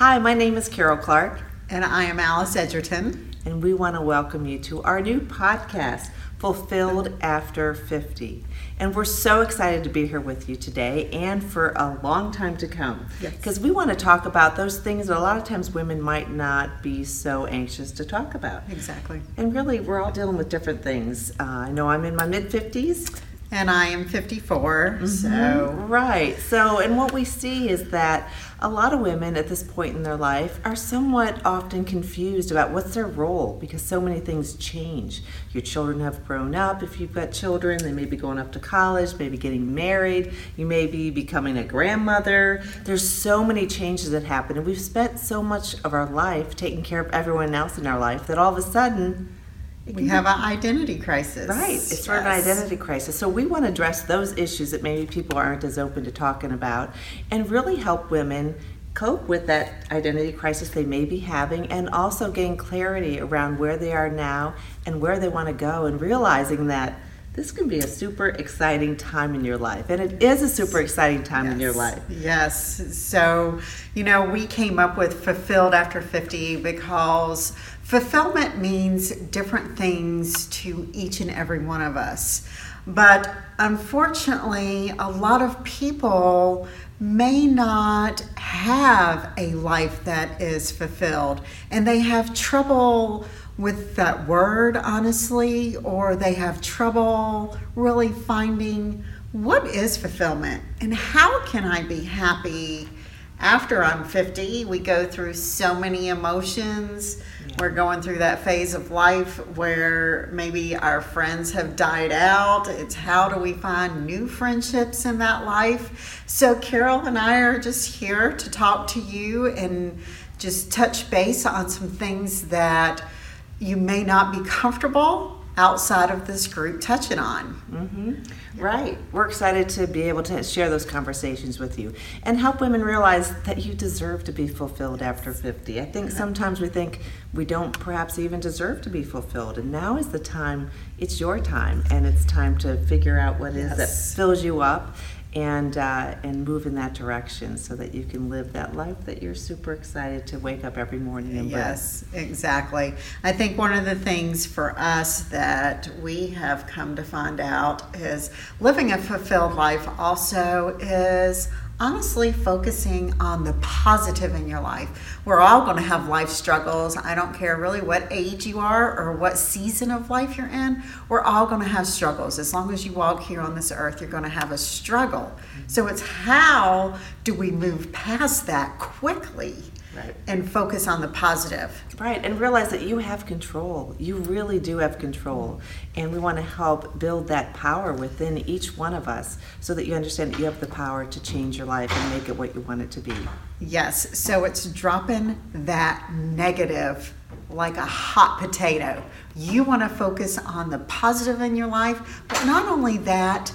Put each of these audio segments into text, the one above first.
Hi, my name is Karol Clark. And I am Alice Edgerton. And we want to welcome you to our new podcast, Fulfilled After 50. And we're so excited to be here with you today and for a long time to come. Because yes. we want to talk about those things that a lot of times women might not be so anxious to talk about. Exactly. And really, we're all dealing with different things. Uh, I know I'm in my mid 50s and I am 54. Mm-hmm. So right. So and what we see is that a lot of women at this point in their life are somewhat often confused about what's their role because so many things change. Your children have grown up. If you've got children, they may be going up to college, maybe getting married. You may be becoming a grandmother. There's so many changes that happen, and we've spent so much of our life taking care of everyone else in our life that all of a sudden we have an identity crisis. Right. It's yes. sort of an identity crisis. So we want to address those issues that maybe people aren't as open to talking about and really help women cope with that identity crisis they may be having and also gain clarity around where they are now and where they want to go and realizing that this can be a super exciting time in your life. And it is a super exciting time yes. in your life. Yes. So, you know, we came up with Fulfilled After 50 because fulfillment means different things to each and every one of us. But unfortunately, a lot of people may not have a life that is fulfilled and they have trouble with that word, honestly, or they have trouble really finding what is fulfillment and how can I be happy after I'm 50. We go through so many emotions. We're going through that phase of life where maybe our friends have died out. It's how do we find new friendships in that life? So, Karol and I are just here to talk to you and just touch base on some things that you may not be comfortable outside of this group touching on. Mm-hmm. Right. We're excited to be able to share those conversations with you and help women realize that you deserve to be fulfilled after 50. I think sometimes we think we don't perhaps even deserve to be fulfilled, and now is the time, it's your time, and it's time to figure out what yes. is that fills you up and uh, and move in that direction so that you can live that life that you're super excited to wake up every morning and yes exactly. I think one of the things for us that we have come to find out is living a fulfilled life also is honestly focusing on the positive in your life. We're all going to have life struggles. I don't care really what age you are or what season of life you're in. We're all going to have struggles. As long as you walk here on this earth, you're going to have a struggle. So it's how do we move past that quickly? Right. And focus on the positive. Right, and realize that you have control. You really do have control. And we want to help build that power within each one of us so that you understand that you have the power to change your life and make it what you want it to be. Yes, so it's dropping that negative like a hot potato. You want to focus on the positive in your life, but not only that,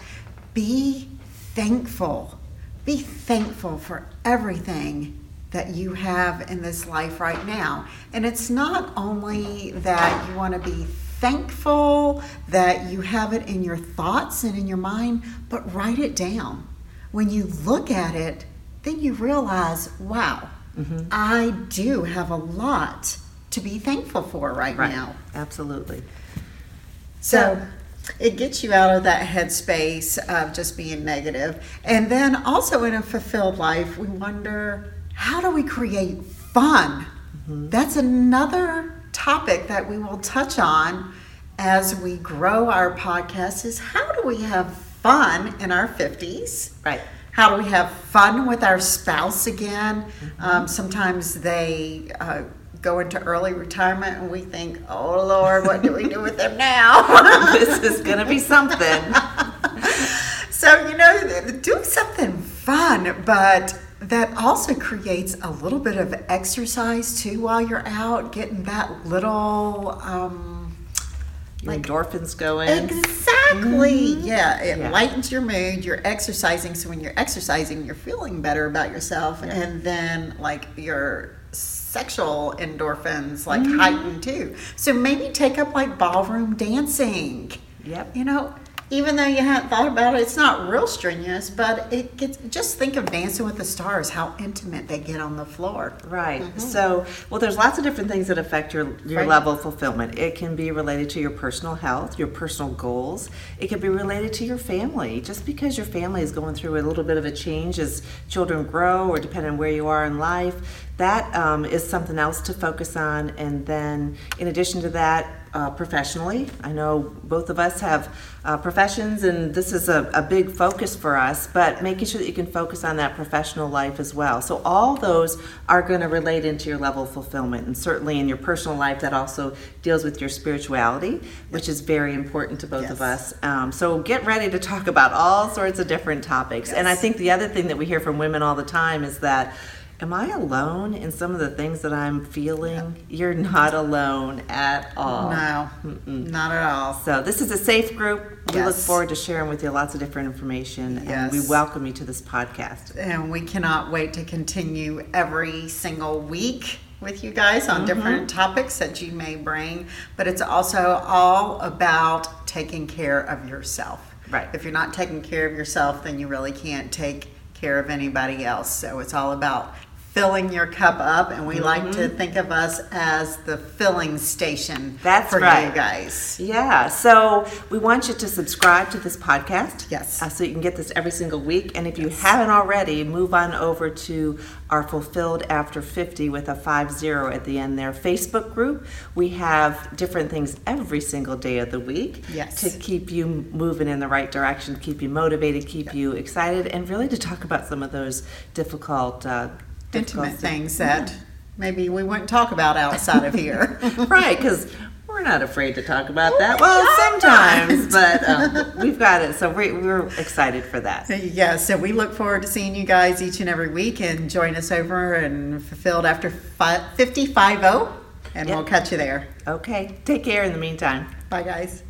be thankful. Be thankful for everything that you have in this life right now. And it's not only that you want to be thankful that you have it in your thoughts and in your mind, but write it down. When you look at it, then you realize, wow, mm-hmm. I do have a lot to be thankful for right, right. now. Absolutely. So, it gets you out of that headspace of just being negative. And then also in a fulfilled life, we wonder how do we create fun? Mm-hmm. That's another topic that we will touch on as we grow our podcast is how do we have fun in our 50s? Right. How do we have fun with our spouse again? Mm-hmm. Um, sometimes they uh, go into early retirement and we think, oh Lord, what do we do with them now? this is going to be something. so, you know, do something fun, but that also creates a little bit of exercise too while you're out, getting that little um, like endorphins going. Exactly. Mm-hmm. Yeah, it yeah. lightens your mood. You're exercising, so when you're exercising, you're feeling better about yourself, yeah. and then like your sexual endorphins like mm-hmm. heighten too. So maybe take up like ballroom dancing. Yep. You know, even though you hadn't thought about it, it's not real strenuous, but it gets. Just think of Dancing with the Stars, how intimate they get on the floor. Right. So, well, there's lots of different things that affect your your Mm-hmm. Right. level of fulfillment. It can be related to your personal health, your personal goals. It can be related to your family. Just because your family is going through a little bit of a change as children grow, or depending on where you are in life, that um, is something else to focus on. And then, in addition to that, uh, professionally, I know both of us have uh, professions, and this is a, a big focus for us. But making sure that you can focus on that professional life as well. So all those are going to relate into your level of fulfillment, and certainly in your personal life, that also deals with your spirituality, which is very important to both of us. Um, so get ready to talk about all sorts of different topics. And I think the other thing that we hear from women all the time is that. Am I alone in some of the things that I'm feeling? You're not alone at all. No, not at all. So this is a safe group. We look forward to sharing with you lots of different information, and we welcome you to this podcast. And we cannot wait to continue every single week with you guys on different mm-hmm. topics that you may bring. But it's also all about taking care of yourself. Right. If you're not taking care of yourself, then you really can't take care of anybody else. So it's all about filling your cup up. And we like to think of us as the filling station That's for right. you guys. Yeah, so we want you to subscribe to this podcast. Yes. Uh, so you can get this every single week. And if you haven't already, move on over to our Fulfilled After 50 with a 50 at the end there Facebook group. We have different things every single day of the week Yes. to keep you moving in the right direction, keep you motivated, keep you excited, and really to talk about some of those difficult, uh, Intimate things that maybe we wouldn't talk about outside of here. right, because we're not afraid to talk about that. Well, sometimes, but um, we've got it. So we, we're excited for that. Yeah, so we look forward to seeing you guys each and every week and join us over and fulfilled after fi- 55 and Yep. we'll catch you there. Okay, take care in the meantime. Bye, guys.